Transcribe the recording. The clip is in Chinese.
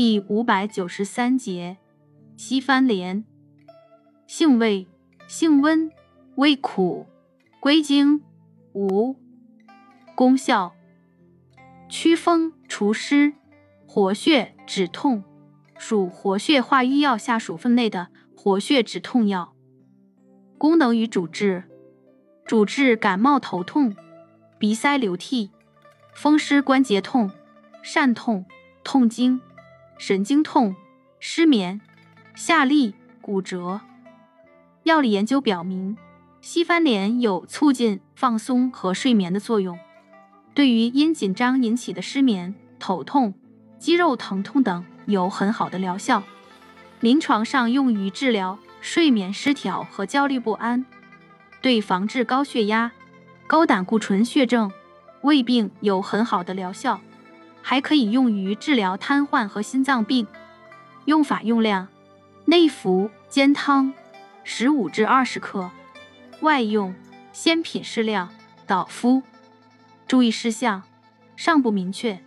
第五百九十三节，西番莲，性味，性温，味苦，归经，无。功效，祛风除湿，活血止痛，属活血化瘀药下属分类的活血止痛药。功能与主治，主治感冒头痛、鼻塞流涕。风湿关节痛、疝痛、痛经、神经痛、失眠、下痢、骨折。药理研究表明，西番莲有促进放松和睡眠的作用，对于因紧张引起的失眠、头痛、肌肉疼痛等有很好的疗效。临床上用于治疗睡眠失调和焦虑不安，对防治高血压、高胆固醇血症。胃病有很好的疗效，还可以用于治疗瘫痪和心脏病。用法用量：内服煎汤，十五至二十克；外用鲜品适量，捣敷。注意事项：尚不明确。